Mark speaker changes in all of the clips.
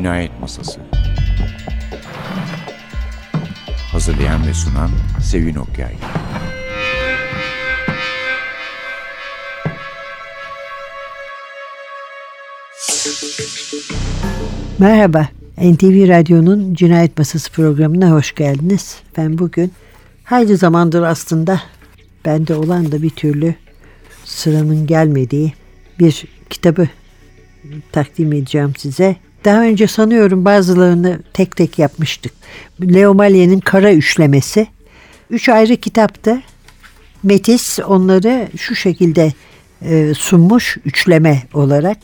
Speaker 1: Cinayet Masası Hazırlayan ve sunan Sevin Okyay
Speaker 2: Merhaba, NTV Radyo'nun Cinayet Masası programına hoş geldiniz. Ben bugün hayli zamandır aslında bende olan da bir türlü sıranın gelmediği bir kitabı takdim edeceğim size. Daha önce sanıyorum bazılarını tek tek yapmıştık. Leo Malye'nin Kara Üçlemesi. Üç ayrı kitapta Metis onları şu şekilde e, sunmuş üçleme olarak.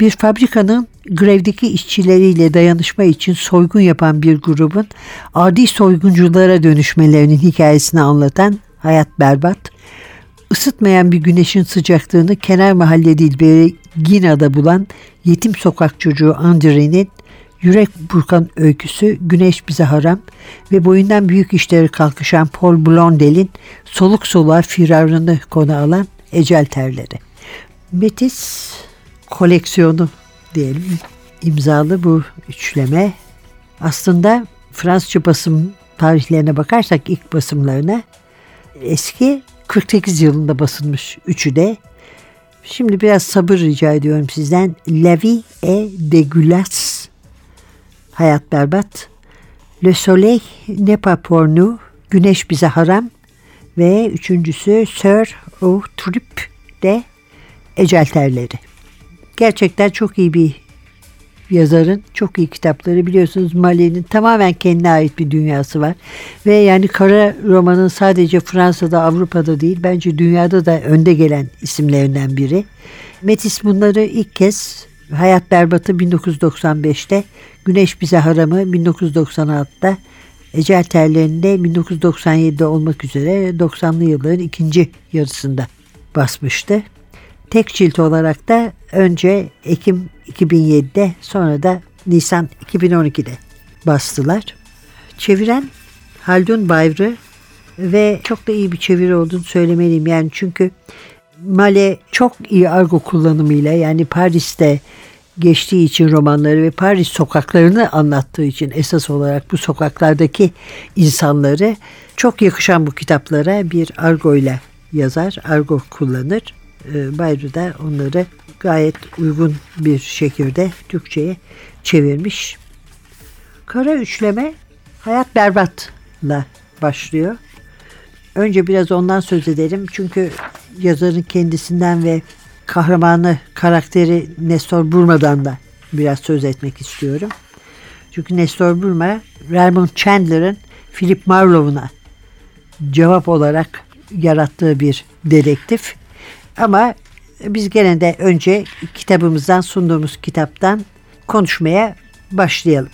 Speaker 2: Bir fabrikanın grevdeki işçileriyle dayanışma için soygun yapan bir grubun adi soygunculara dönüşmelerinin hikayesini anlatan Hayat Berbat, ısıtmayan bir güneşin sıcaklığını kenar mahalle dilberi Gina'da bulan yetim sokak çocuğu Andre'nin yürek burkan öyküsü Güneş Bize Haram ve boyundan büyük işleri kalkışan Paul Blondel'in soluk soluğa firarını konu alan Ecel Terleri. Metis koleksiyonu diyelim imzalı bu üçleme aslında Fransızca basım tarihlerine bakarsak ilk basımlarına eski 48 yılında basılmış üçü de. Şimdi biraz sabır rica ediyorum sizden. La vie est dégueulasse. Hayat berbat. Le soleil n'est pas pour nous. Güneş bize haram. Ve üçüncüsü Sir O Trip de Ecel Terleri. Gerçekten çok iyi bir yazarın çok iyi kitapları biliyorsunuz Mali'nin tamamen kendine ait bir dünyası var. Ve yani kara romanın sadece Fransa'da Avrupa'da değil bence dünyada da önde gelen isimlerinden biri. Metis bunları ilk kez Hayat Berbat'ı 1995'te, Güneş Bize Haram'ı 1996'da, Ecel Terlerinde 1997'de olmak üzere 90'lı yılların ikinci yarısında basmıştı. Tek cilt olarak da önce Ekim 2007'de sonra da Nisan 2012'de bastılar. Çeviren Haldun Bayrı ve çok da iyi bir çeviri olduğunu söylemeliyim. Yani çünkü Male çok iyi argo kullanımıyla yani Paris'te geçtiği için romanları ve Paris sokaklarını anlattığı için esas olarak bu sokaklardaki insanları çok yakışan bu kitaplara bir argo ile yazar, argo kullanır. Ee, Bayru da onları gayet uygun bir şekilde Türkçe'ye çevirmiş. Kara üçleme Hayat Berbat'la başlıyor. Önce biraz ondan söz edelim. Çünkü yazarın kendisinden ve kahramanı karakteri Nestor Burma'dan da biraz söz etmek istiyorum. Çünkü Nestor Burma Raymond Chandler'ın Philip Marlowe'una cevap olarak yarattığı bir dedektif. Ama biz gene de önce kitabımızdan sunduğumuz kitaptan konuşmaya başlayalım.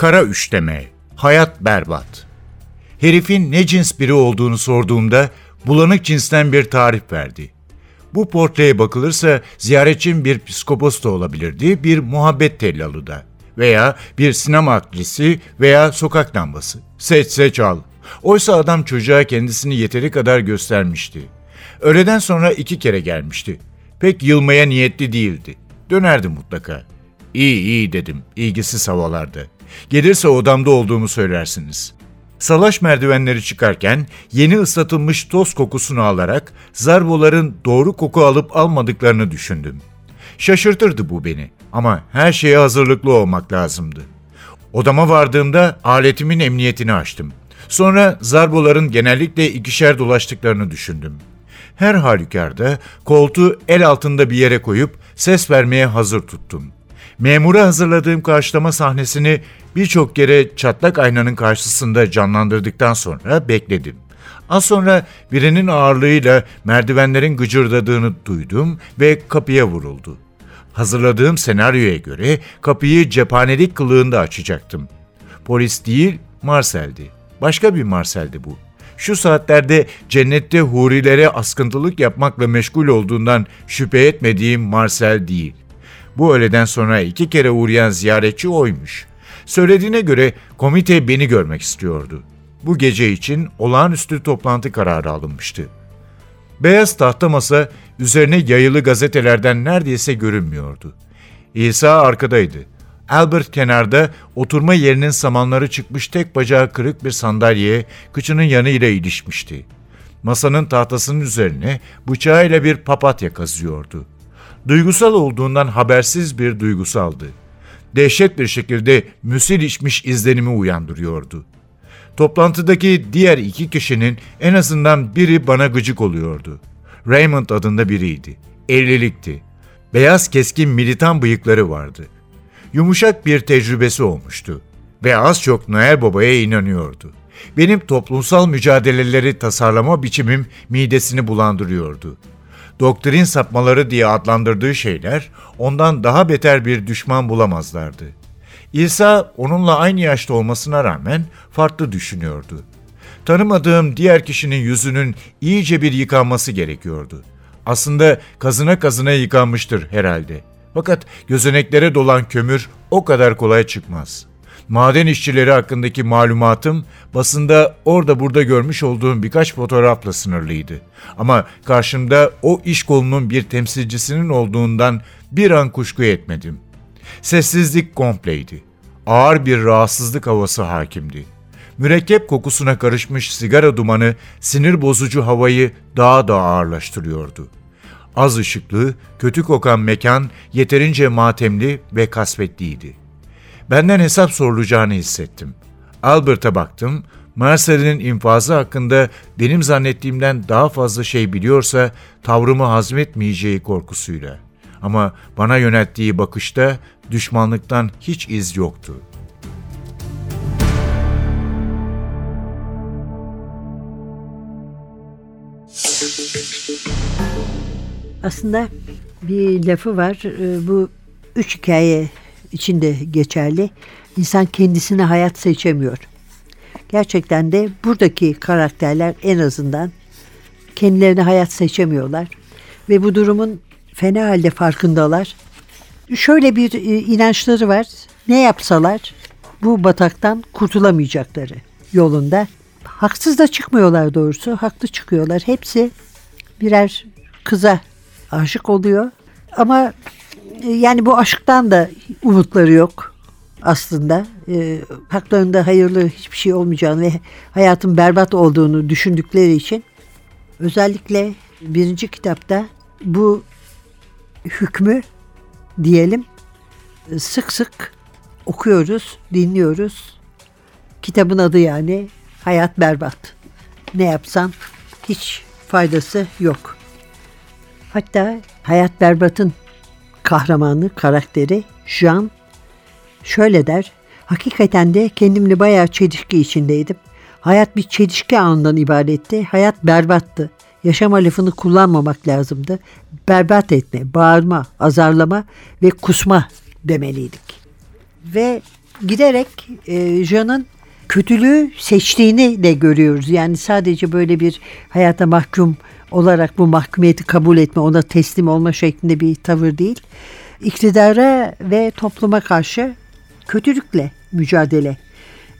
Speaker 3: Kara üçleme, hayat berbat. Herifin ne cins biri olduğunu sorduğumda bulanık cinsten bir tarif verdi. Bu portreye bakılırsa ziyaretçim bir psikopos da olabilirdi, bir muhabbet tellalı da veya bir sinema aktrisi veya sokak lambası. Seç seç al. Oysa adam çocuğa kendisini yeteri kadar göstermişti. Öğleden sonra iki kere gelmişti. Pek yılmaya niyetli değildi. Dönerdi mutlaka. İyi iyi dedim, ilgisiz havalarda. Gelirse odamda olduğumu söylersiniz. Salaş merdivenleri çıkarken yeni ıslatılmış toz kokusunu alarak zarboların doğru koku alıp almadıklarını düşündüm. Şaşırtırdı bu beni ama her şeye hazırlıklı olmak lazımdı. Odama vardığımda aletimin emniyetini açtım. Sonra zarboların genellikle ikişer dolaştıklarını düşündüm. Her halükarda koltuğu el altında bir yere koyup ses vermeye hazır tuttum. Memura hazırladığım karşılama sahnesini birçok kere çatlak aynanın karşısında canlandırdıktan sonra bekledim. Az sonra birinin ağırlığıyla merdivenlerin gıcırdadığını duydum ve kapıya vuruldu. Hazırladığım senaryoya göre kapıyı cephanelik kılığında açacaktım. Polis değil, Marcel'di. Başka bir Marcel'di bu. Şu saatlerde cennette hurilere askıntılık yapmakla meşgul olduğundan şüphe etmediğim Marcel değil. Bu öğleden sonra iki kere uğrayan ziyaretçi oymuş. Söylediğine göre komite beni görmek istiyordu. Bu gece için olağanüstü toplantı kararı alınmıştı. Beyaz tahta masa üzerine yayılı gazetelerden neredeyse görünmüyordu. İsa arkadaydı. Albert kenarda oturma yerinin samanları çıkmış tek bacağı kırık bir sandalyeye kıçının yanıyla ilişmişti. Masanın tahtasının üzerine bıçağıyla bir papatya kazıyordu. Duygusal olduğundan habersiz bir duygusaldı. Dehşet bir şekilde müsil içmiş izlenimi uyandırıyordu. Toplantıdaki diğer iki kişinin en azından biri bana gıcık oluyordu. Raymond adında biriydi. Evlilikti. Beyaz keskin militan bıyıkları vardı. Yumuşak bir tecrübesi olmuştu. Ve az çok Noel Baba'ya inanıyordu. Benim toplumsal mücadeleleri tasarlama biçimim midesini bulandırıyordu. Doktrin sapmaları diye adlandırdığı şeyler ondan daha beter bir düşman bulamazlardı. İsa onunla aynı yaşta olmasına rağmen farklı düşünüyordu. Tanımadığım diğer kişinin yüzünün iyice bir yıkanması gerekiyordu. Aslında kazına kazına yıkanmıştır herhalde. Fakat gözeneklere dolan kömür o kadar kolay çıkmaz. Maden işçileri hakkındaki malumatım basında orada burada görmüş olduğum birkaç fotoğrafla sınırlıydı. Ama karşımda o iş kolunun bir temsilcisinin olduğundan bir an kuşku etmedim. Sessizlik kompleydi. Ağır bir rahatsızlık havası hakimdi. Mürekkep kokusuna karışmış sigara dumanı sinir bozucu havayı daha da ağırlaştırıyordu. Az ışıklı, kötü kokan mekan yeterince matemli ve kasvetliydi. Benden hesap sorulacağını hissettim. Albert'a baktım, Marcel'in infazı hakkında benim zannettiğimden daha fazla şey biliyorsa tavrımı hazmetmeyeceği korkusuyla. Ama bana yönelttiği bakışta düşmanlıktan hiç iz yoktu.
Speaker 2: Aslında bir lafı var. e, Bu üç hikaye içinde geçerli. İnsan kendisine hayat seçemiyor. Gerçekten de buradaki karakterler en azından kendilerine hayat seçemiyorlar. Ve bu durumun fena halde farkındalar. Şöyle bir e, inançları var. Ne yapsalar bu bataktan kurtulamayacakları yolunda. Haksız da çıkmıyorlar doğrusu. Haklı çıkıyorlar. Hepsi birer kıza aşık oluyor. Ama yani bu aşktan da umutları yok aslında. E, haklarında hayırlı hiçbir şey olmayacağını ve hayatın berbat olduğunu düşündükleri için özellikle birinci kitapta bu hükmü diyelim sık sık okuyoruz, dinliyoruz. Kitabın adı yani Hayat Berbat. Ne yapsan hiç faydası yok. Hatta Hayat Berbat'ın kahramanı, karakteri Jean şöyle der. Hakikaten de kendimle bayağı çelişki içindeydim. Hayat bir çelişki anından ibaretti. Hayat berbattı. Yaşama lafını kullanmamak lazımdı. Berbat etme, bağırma, azarlama ve kusma demeliydik. Ve giderek e, Jean'ın kötülüğü seçtiğini de görüyoruz. Yani sadece böyle bir hayata mahkum olarak bu mahkumiyeti kabul etme, ona teslim olma şeklinde bir tavır değil. İktidara ve topluma karşı kötülükle mücadele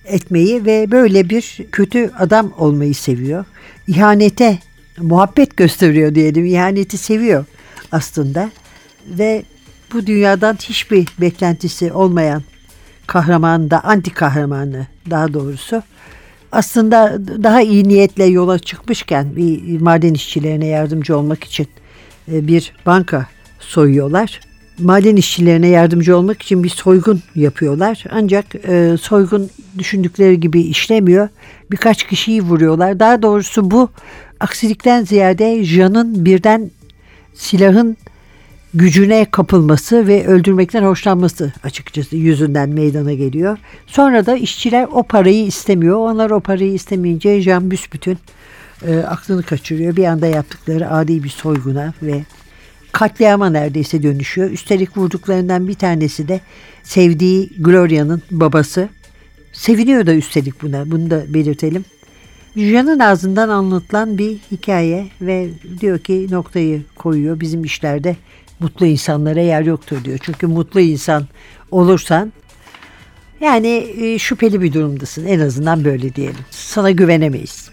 Speaker 2: etmeyi ve böyle bir kötü adam olmayı seviyor. İhanete muhabbet gösteriyor diyelim. İhaneti seviyor aslında. Ve bu dünyadan hiçbir beklentisi olmayan kahraman da anti kahramanı daha doğrusu aslında daha iyi niyetle yola çıkmışken bir maden işçilerine yardımcı olmak için e, bir banka soyuyorlar. Maden işçilerine yardımcı olmak için bir soygun yapıyorlar. Ancak e, soygun düşündükleri gibi işlemiyor. Birkaç kişiyi vuruyorlar. Daha doğrusu bu aksilikten ziyade Jean'ın birden silahın gücüne kapılması ve öldürmekten hoşlanması açıkçası yüzünden meydana geliyor. Sonra da işçiler o parayı istemiyor. Onlar o parayı istemeyince Jean büsbütün e, aklını kaçırıyor. Bir anda yaptıkları adi bir soyguna ve katliama neredeyse dönüşüyor. Üstelik vurduklarından bir tanesi de sevdiği Gloria'nın babası. Seviniyor da üstelik buna. Bunu da belirtelim. Jean'ın ağzından anlatılan bir hikaye ve diyor ki noktayı koyuyor. Bizim işlerde mutlu insanlara yer yoktur diyor. Çünkü mutlu insan olursan yani e, şüpheli bir durumdasın. En azından böyle diyelim. Sana güvenemeyiz.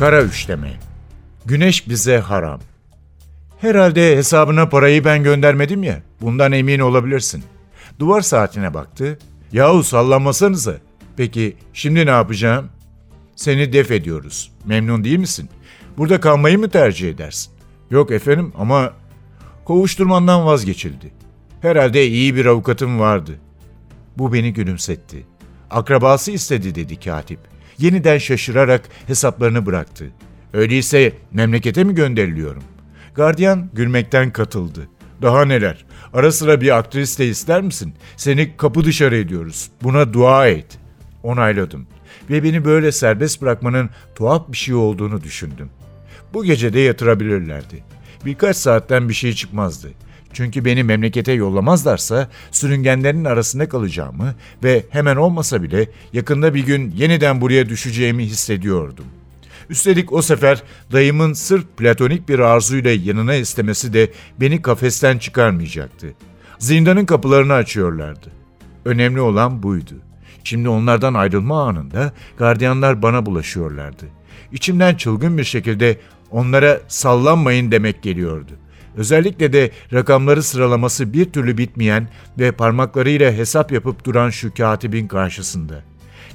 Speaker 3: Kara üçleme. Güneş bize haram. Herhalde hesabına parayı ben göndermedim ya. Bundan emin olabilirsin. Duvar saatine baktı. Yahu sallanmasanıza. Peki şimdi ne yapacağım? Seni def ediyoruz. Memnun değil misin? Burada kalmayı mı tercih edersin? Yok efendim ama kovuşturmandan vazgeçildi. Herhalde iyi bir avukatım vardı. Bu beni gülümsetti. Akrabası istedi dedi katip. Yeniden şaşırarak hesaplarını bıraktı. Öyleyse memlekete mi gönderiliyorum? Gardiyan gülmekten katıldı. Daha neler? Ara sıra bir aktris de ister misin? Seni kapı dışarı ediyoruz. Buna dua et. Onayladım. Ve beni böyle serbest bırakmanın tuhaf bir şey olduğunu düşündüm. Bu gece de yatırabilirlerdi. Birkaç saatten bir şey çıkmazdı. Çünkü beni memlekete yollamazlarsa sürüngenlerin arasında kalacağımı ve hemen olmasa bile yakında bir gün yeniden buraya düşeceğimi hissediyordum. Üstelik o sefer dayımın sırf platonik bir arzuyla yanına istemesi de beni kafesten çıkarmayacaktı. Zindanın kapılarını açıyorlardı. Önemli olan buydu. Şimdi onlardan ayrılma anında gardiyanlar bana bulaşıyorlardı. İçimden çılgın bir şekilde onlara sallanmayın demek geliyordu. Özellikle de rakamları sıralaması bir türlü bitmeyen ve parmaklarıyla hesap yapıp duran şu katibin karşısında.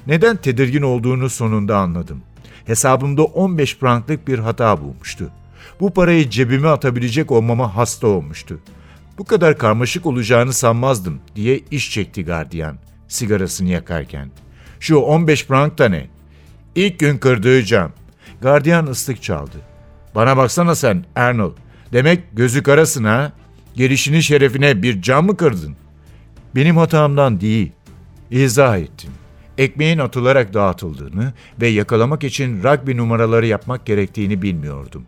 Speaker 3: Neden tedirgin olduğunu sonunda anladım. Hesabımda 15 franklık bir hata bulmuştu. Bu parayı cebime atabilecek olmama hasta olmuştu. Bu kadar karmaşık olacağını sanmazdım diye iş çekti gardiyan sigarasını yakarken. Şu 15 frank da ne? İlk gün kırdığı cam. Gardiyan ıslık çaldı. Bana baksana sen Arnold. Demek gözü karasın ha. Gelişinin şerefine bir cam mı kırdın? Benim hatamdan değil. İzah ettim. Ekmeğin atılarak dağıtıldığını ve yakalamak için rugby numaraları yapmak gerektiğini bilmiyordum.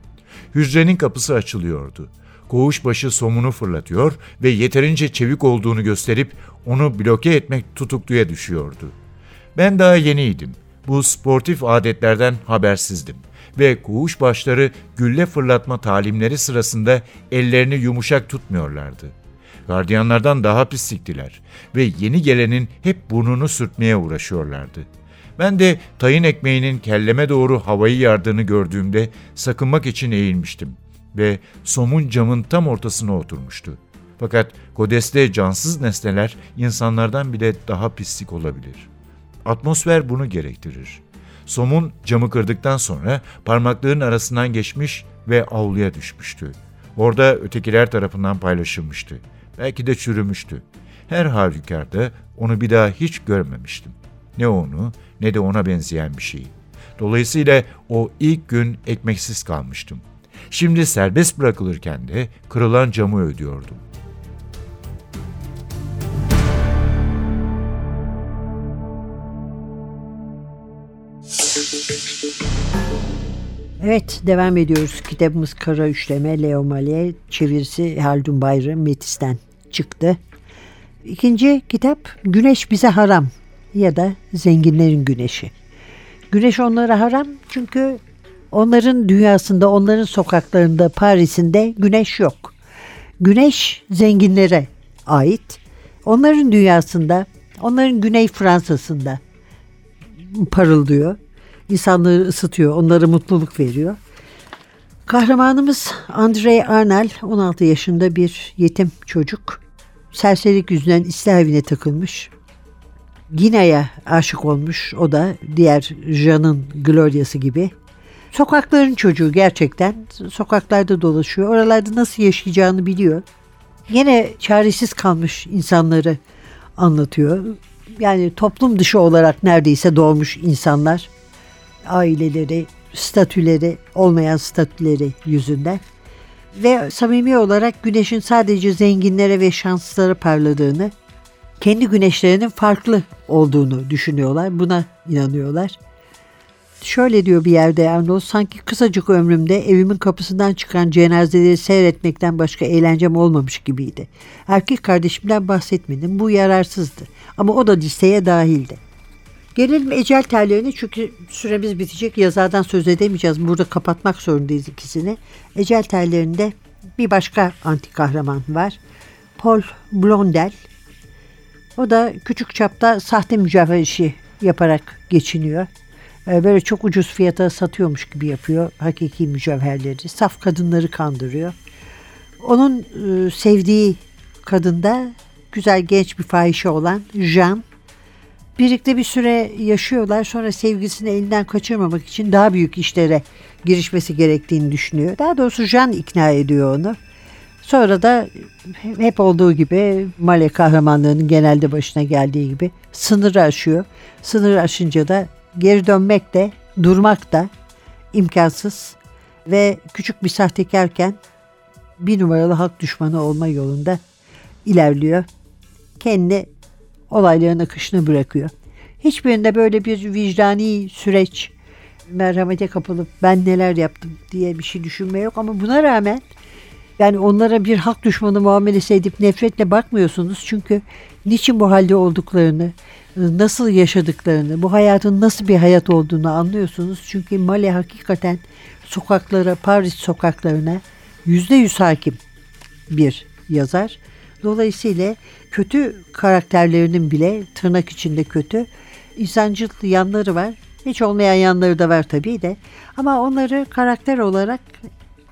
Speaker 3: Hücrenin kapısı açılıyordu. Koğuşbaşı somunu fırlatıyor ve yeterince çevik olduğunu gösterip onu bloke etmek tutukluya düşüyordu. Ben daha yeniydim. Bu sportif adetlerden habersizdim ve koğuş başları gülle fırlatma talimleri sırasında ellerini yumuşak tutmuyorlardı. Gardiyanlardan daha pisliktiler ve yeni gelenin hep burnunu sürtmeye uğraşıyorlardı. Ben de tayin ekmeğinin kelleme doğru havayı yardığını gördüğümde sakınmak için eğilmiştim ve somun camın tam ortasına oturmuştu. Fakat Kodes'te cansız nesneler insanlardan bile daha pislik olabilir. Atmosfer bunu gerektirir. Somun camı kırdıktan sonra parmakların arasından geçmiş ve avluya düşmüştü. Orada ötekiler tarafından paylaşılmıştı. Belki de çürümüştü. Her halükarda onu bir daha hiç görmemiştim. Ne onu ne de ona benzeyen bir şeyi. Dolayısıyla o ilk gün ekmeksiz kalmıştım. Şimdi serbest bırakılırken de kırılan camı ödüyordum.
Speaker 2: Evet devam ediyoruz. Kitabımız Kara Üçleme, Leo Malye, çevirisi Haldun Bayrı, Metis'ten çıktı. İkinci kitap Güneş Bize Haram ya da Zenginlerin Güneşi. Güneş onlara haram çünkü onların dünyasında, onların sokaklarında, Paris'inde güneş yok. Güneş zenginlere ait. Onların dünyasında, onların Güney Fransa'sında parıldıyor insanları ısıtıyor, onlara mutluluk veriyor. Kahramanımız Andrei Arnal 16 yaşında bir yetim çocuk. Serserilik yüzünden İslah evine takılmış. Gina'ya aşık olmuş. O da diğer Jean'ın Gloria'sı gibi. Sokakların çocuğu gerçekten. Sokaklarda dolaşıyor. Oralarda nasıl yaşayacağını biliyor. Yine çaresiz kalmış insanları anlatıyor. Yani toplum dışı olarak neredeyse doğmuş insanlar aileleri, statüleri olmayan statüleri yüzünden ve samimi olarak güneşin sadece zenginlere ve şanslılara parladığını, kendi güneşlerinin farklı olduğunu düşünüyorlar. Buna inanıyorlar. Şöyle diyor bir yerde Arnold, sanki kısacık ömrümde evimin kapısından çıkan cenazeleri seyretmekten başka eğlencem olmamış gibiydi. Erkek kardeşimden bahsetmedim, bu yararsızdı. Ama o da listeye dahildi. Gelelim ecel terlerine çünkü süremiz bitecek. Yazardan söz edemeyeceğiz. Burada kapatmak zorundayız ikisini. Ecel terlerinde bir başka anti kahraman var. Paul Blondel. O da küçük çapta sahte mücevher işi yaparak geçiniyor. e, böyle çok ucuz fiyata satıyormuş gibi yapıyor hakiki mücevherleri. Saf kadınları kandırıyor. Onun e, sevdiği kadında güzel genç bir fahişe olan Jean. Birlikte bir süre yaşıyorlar. Sonra sevgilisini elinden kaçırmamak için daha büyük işlere girişmesi gerektiğini düşünüyor. Daha doğrusu Jean ikna ediyor onu. Sonra da hep olduğu gibi Male kahramanlarının genelde başına geldiği gibi sınırı aşıyor. Sınırı aşınca da geri dönmek de durmak da imkansız ve küçük bir sahtekarken bir numaralı halk düşmanı olma yolunda ilerliyor. Kendini olayların akışına bırakıyor. Hiçbirinde böyle bir vicdani süreç, merhamete kapılıp ben neler yaptım diye bir şey düşünme yok ama buna rağmen yani onlara bir hak düşmanı muamelesi edip nefretle bakmıyorsunuz. Çünkü niçin bu halde olduklarını, nasıl yaşadıklarını, bu hayatın nasıl bir hayat olduğunu anlıyorsunuz. Çünkü Male hakikaten sokaklara, Paris sokaklarına yüzde yüz hakim bir yazar. Dolayısıyla kötü karakterlerinin bile tırnak içinde kötü insancıl yanları var. Hiç olmayan yanları da var tabii de. Ama onları karakter olarak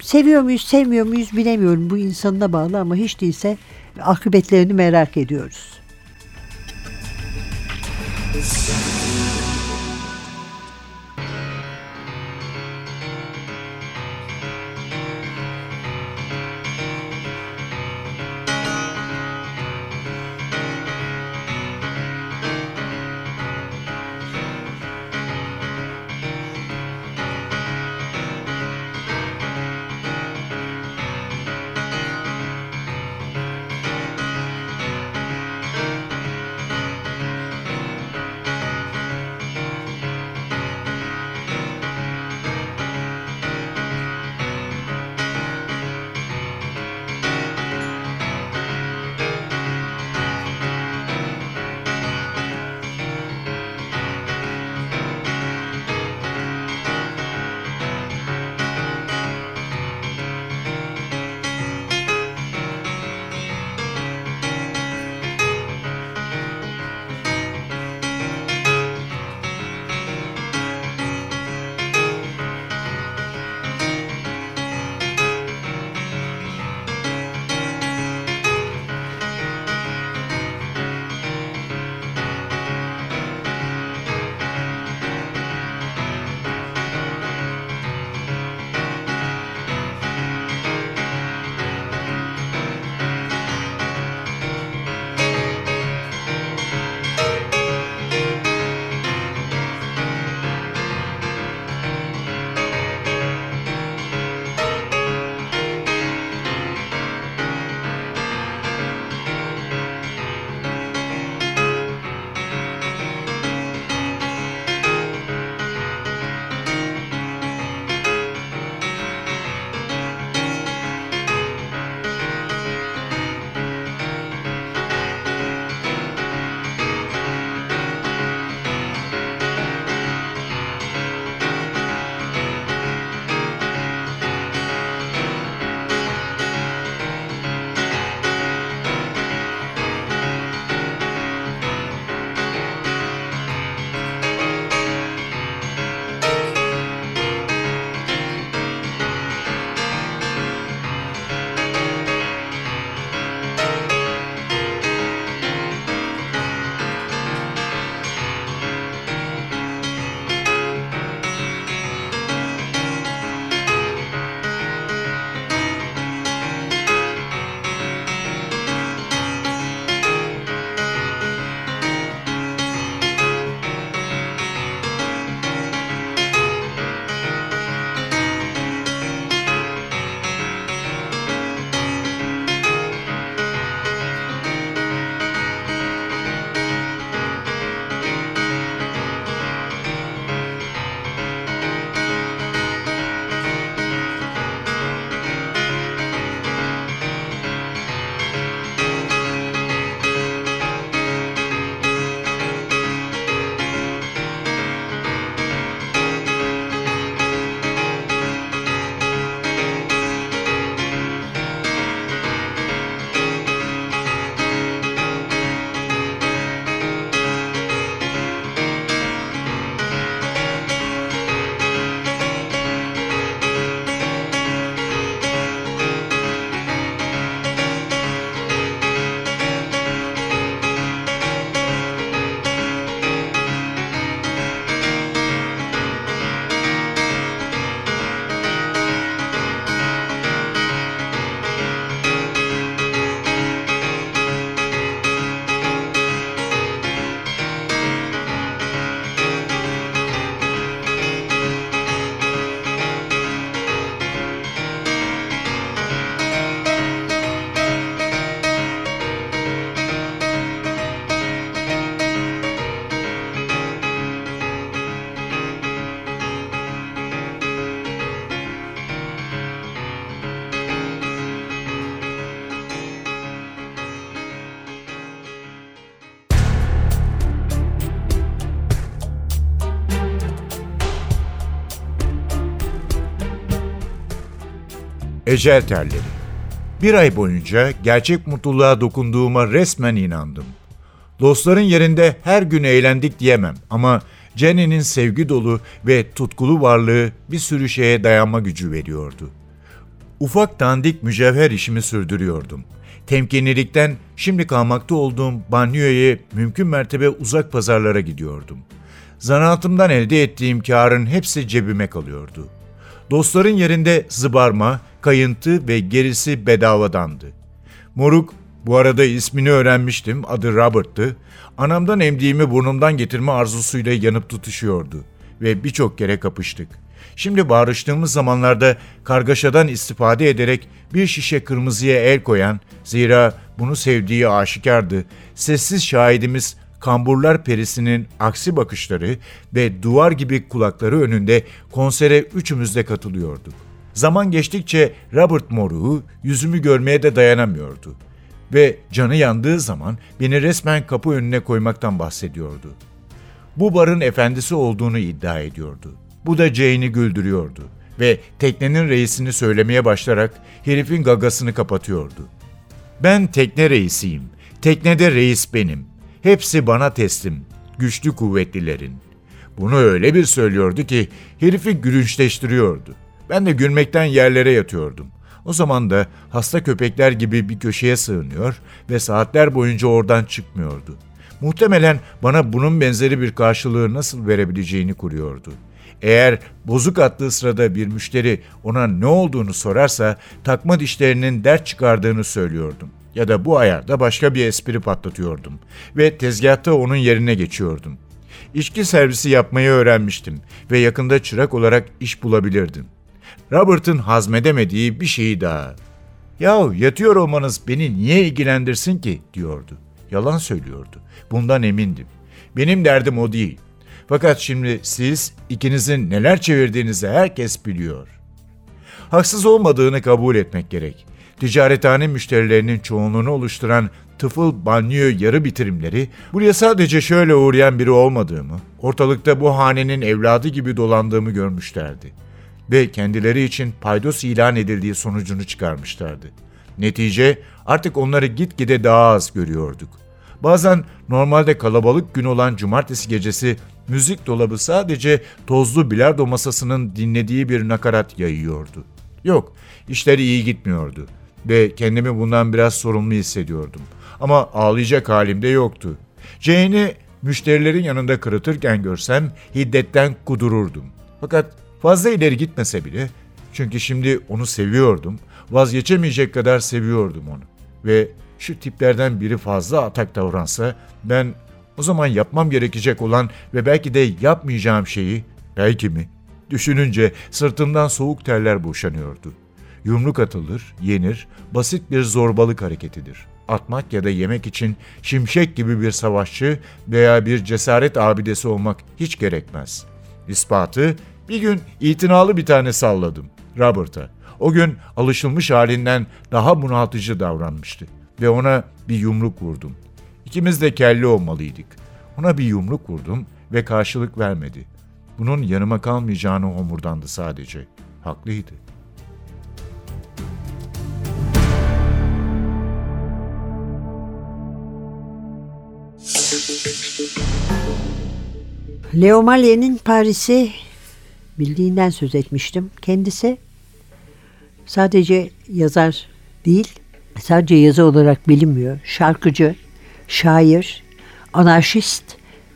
Speaker 2: seviyor muyuz, sevmiyor muyuz bilemiyorum. Bu insanına bağlı ama hiç değilse akıbetlerini merak ediyoruz.
Speaker 3: Ecel terleri. Bir ay boyunca gerçek mutluluğa dokunduğuma resmen inandım. Dostların yerinde her gün eğlendik diyemem ama Jenny'nin sevgi dolu ve tutkulu varlığı bir sürü şeye dayanma gücü veriyordu. Ufak dandik mücevher işimi sürdürüyordum. Temkinlilikten şimdi kalmakta olduğum banyoya mümkün mertebe uzak pazarlara gidiyordum. Zanaatımdan elde ettiğim karın hepsi cebime kalıyordu. Dostların yerinde zıbarma, kayıntı ve gerisi bedavadandı. Moruk, bu arada ismini öğrenmiştim, adı Robert'tı. Anamdan emdiğimi burnumdan getirme arzusuyla yanıp tutuşuyordu ve birçok kere kapıştık. Şimdi bağırıştığımız zamanlarda kargaşadan istifade ederek bir şişe kırmızıya el koyan, zira bunu sevdiği aşikardı, sessiz şahidimiz kamburlar perisinin aksi bakışları ve duvar gibi kulakları önünde konsere üçümüz de katılıyorduk. Zaman geçtikçe Robert Moru'u yüzümü görmeye de dayanamıyordu. Ve canı yandığı zaman beni resmen kapı önüne koymaktan bahsediyordu. Bu barın efendisi olduğunu iddia ediyordu. Bu da Jane'i güldürüyordu ve teknenin reisini söylemeye başlayarak herifin gagasını kapatıyordu. Ben tekne reisiyim. Teknede reis benim. Hepsi bana teslim. Güçlü kuvvetlilerin. Bunu öyle bir söylüyordu ki herifi gülünçleştiriyordu. Ben de gülmekten yerlere yatıyordum. O zaman da hasta köpekler gibi bir köşeye sığınıyor ve saatler boyunca oradan çıkmıyordu. Muhtemelen bana bunun benzeri bir karşılığı nasıl verebileceğini kuruyordu. Eğer bozuk attığı sırada bir müşteri ona ne olduğunu sorarsa takma dişlerinin dert çıkardığını söylüyordum. Ya da bu ayarda başka bir espri patlatıyordum ve tezgahta onun yerine geçiyordum. İçki servisi yapmayı öğrenmiştim ve yakında çırak olarak iş bulabilirdim. Robert'ın hazmedemediği bir şeyi daha. ''Yahu yatıyor olmanız beni niye ilgilendirsin ki?'' diyordu. Yalan söylüyordu. Bundan emindim. Benim derdim o değil. Fakat şimdi siz ikinizin neler çevirdiğinizi herkes biliyor. Haksız olmadığını kabul etmek gerek. Ticarethane müşterilerinin çoğunluğunu oluşturan tıfıl banyo yarı bitirimleri buraya sadece şöyle uğrayan biri olmadığımı, ortalıkta bu hanenin evladı gibi dolandığımı görmüşlerdi. Ve kendileri için paydos ilan edildiği sonucunu çıkarmışlardı. Netice artık onları gitgide daha az görüyorduk. Bazen normalde kalabalık gün olan cumartesi gecesi müzik dolabı sadece tozlu bilardo masasının dinlediği bir nakarat yayıyordu. Yok, işleri iyi gitmiyordu ve kendimi bundan biraz sorumlu hissediyordum. Ama ağlayacak halimde yoktu. Jane'i müşterilerin yanında kırıtırken görsem hiddetten kudururdum. Fakat fazla ileri gitmese bile çünkü şimdi onu seviyordum, vazgeçemeyecek kadar seviyordum onu. Ve şu tiplerden biri fazla atak davransa ben o zaman yapmam gerekecek olan ve belki de yapmayacağım şeyi, belki mi? Düşününce sırtımdan soğuk terler boşanıyordu. Yumruk atılır, yenir, basit bir zorbalık hareketidir. Atmak ya da yemek için şimşek gibi bir savaşçı veya bir cesaret abidesi olmak hiç gerekmez. İspatı bir gün itinalı bir tane salladım Robert'a. O gün alışılmış halinden daha bunaltıcı davranmıştı ve ona bir yumruk vurdum. İkimiz de kelle olmalıydık. Ona bir yumruk vurdum ve karşılık vermedi. Bunun yanıma kalmayacağını homurdandı sadece. Haklıydı.
Speaker 2: Leo Malier'in Paris'i bildiğinden söz etmiştim. Kendisi sadece yazar değil, sadece yazı olarak bilinmiyor. Şarkıcı, şair, anarşist,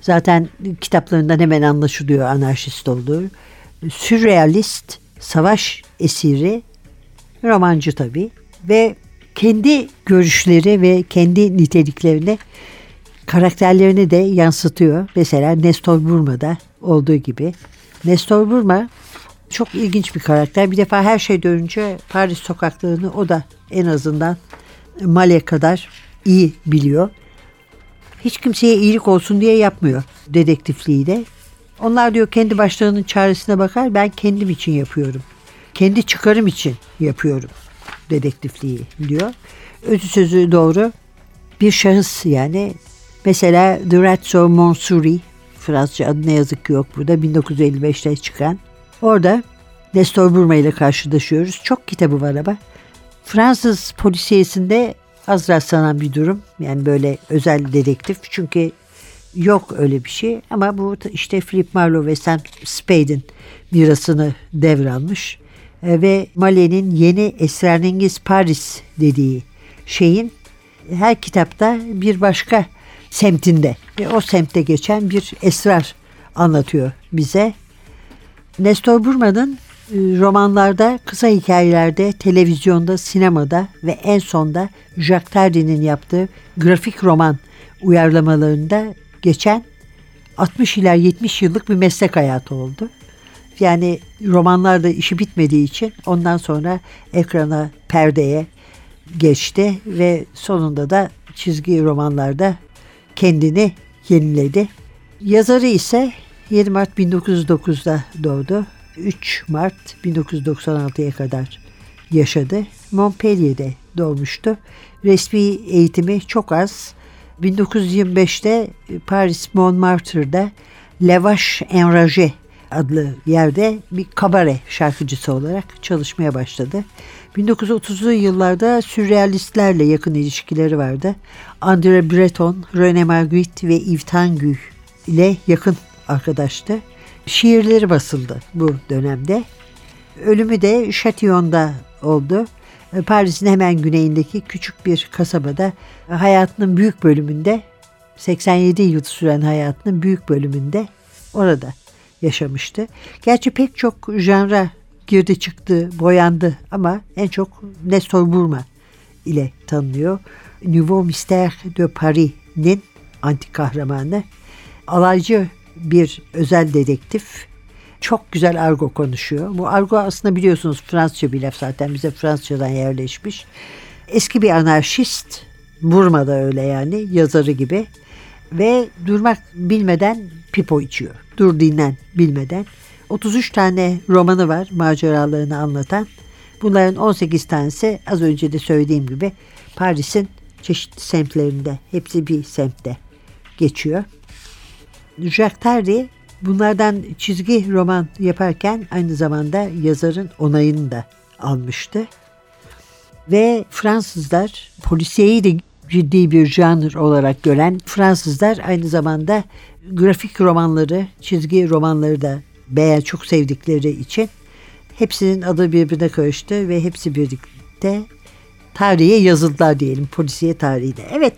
Speaker 2: zaten kitaplarından hemen anlaşılıyor anarşist olduğu. Sürrealist, savaş esiri, romancı tabii ve kendi görüşleri ve kendi niteliklerini karakterlerini de yansıtıyor. Mesela Nestor Burma'da olduğu gibi. Nestor Burma çok ilginç bir karakter. Bir defa her şey önce Paris sokaklarını o da en azından Male kadar iyi biliyor. Hiç kimseye iyilik olsun diye yapmıyor dedektifliği de. Onlar diyor kendi başlarının çaresine bakar ben kendim için yapıyorum. Kendi çıkarım için yapıyorum dedektifliği diyor. Özü sözü doğru. Bir şahıs yani mesela of Montsouris Fransızca adı ne yazık ki yok burada 1955'te çıkan. Orada Nestor Burma ile karşılaşıyoruz. Çok kitabı var ama. Fransız polisiyesinde az rastlanan bir durum. Yani böyle özel dedektif. Çünkü yok öyle bir şey. Ama bu işte Philip Marlowe ve Sam Spade'in mirasını devralmış. E, ve Male'nin yeni esrarengiz Paris dediği şeyin her kitapta bir başka semtinde ve o semtte geçen bir esrar anlatıyor bize. Nestor Burma'nın e, romanlarda, kısa hikayelerde, televizyonda, sinemada ve en sonda Jacques Tardy'nin yaptığı grafik roman uyarlamalarında geçen 60 ila 70 yıllık bir meslek hayatı oldu. Yani romanlarda işi bitmediği için ondan sonra ekrana, perdeye geçti ve sonunda da çizgi romanlarda kendini yeniledi. Yazarı ise 7 Mart 1909'da doğdu. 3 Mart 1996'ya kadar yaşadı. Montpellier'de doğmuştu. Resmi eğitimi çok az. 1925'te Paris Montmartre'da Lavache Enragé adlı yerde bir kabare şarkıcısı olarak çalışmaya başladı. 1930'lu yıllarda sürrealistlerle yakın ilişkileri vardı. André Breton, René Magritte ve Yves Tanguy ile yakın arkadaştı. Şiirleri basıldı bu dönemde. Ölümü de Châtillon'da oldu. Paris'in hemen güneyindeki küçük bir kasabada hayatının büyük bölümünde 87 yıl süren hayatının büyük bölümünde orada yaşamıştı. Gerçi pek çok janra girdi çıktı, boyandı ama en çok Nestor Burma ile tanınıyor. Nouveau Mystère de Paris'nin antik kahramanı. Alaycı bir özel dedektif. Çok güzel argo konuşuyor. Bu argo aslında biliyorsunuz Fransızca bir laf zaten bize Fransızcadan yerleşmiş. Eski bir anarşist. Burma da öyle yani yazarı gibi. Ve durmak bilmeden pipo içiyor. Dur dinlen bilmeden. 33 tane romanı var maceralarını anlatan. Bunların 18 tanesi az önce de söylediğim gibi Paris'in çeşitli semtlerinde, hepsi bir semtte geçiyor. Jacques Tardy bunlardan çizgi roman yaparken aynı zamanda yazarın onayını da almıştı. Ve Fransızlar polisiyeyi de ciddi bir janr olarak gören Fransızlar aynı zamanda grafik romanları, çizgi romanları da beğen çok sevdikleri için hepsinin adı birbirine karıştı ve hepsi birlikte tarihe yazıldılar diyelim polisiye tarihi. Evet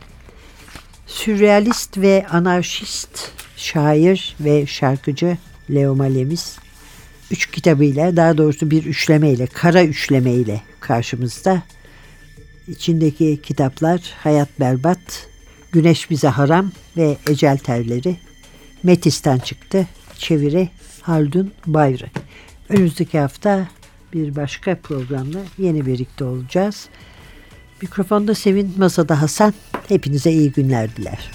Speaker 2: sürrealist ve anarşist şair ve şarkıcı Leo Malemiz üç kitabıyla daha doğrusu bir üçlemeyle kara üçlemeyle karşımızda. İçindeki kitaplar Hayat Berbat, Güneş Bize Haram ve Ecel Terleri. Metis'ten çıktı. Çeviri Haldun Bayrı. Önümüzdeki hafta bir başka programla yeni birlikte olacağız. Mikrofonda Sevin, masada Hasan. Hepinize iyi günler diler.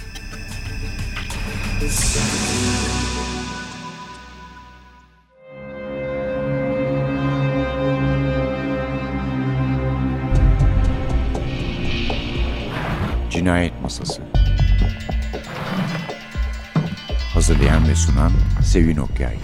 Speaker 1: Cinayet Masası Hazırlayan ve sunan Sevin Okyay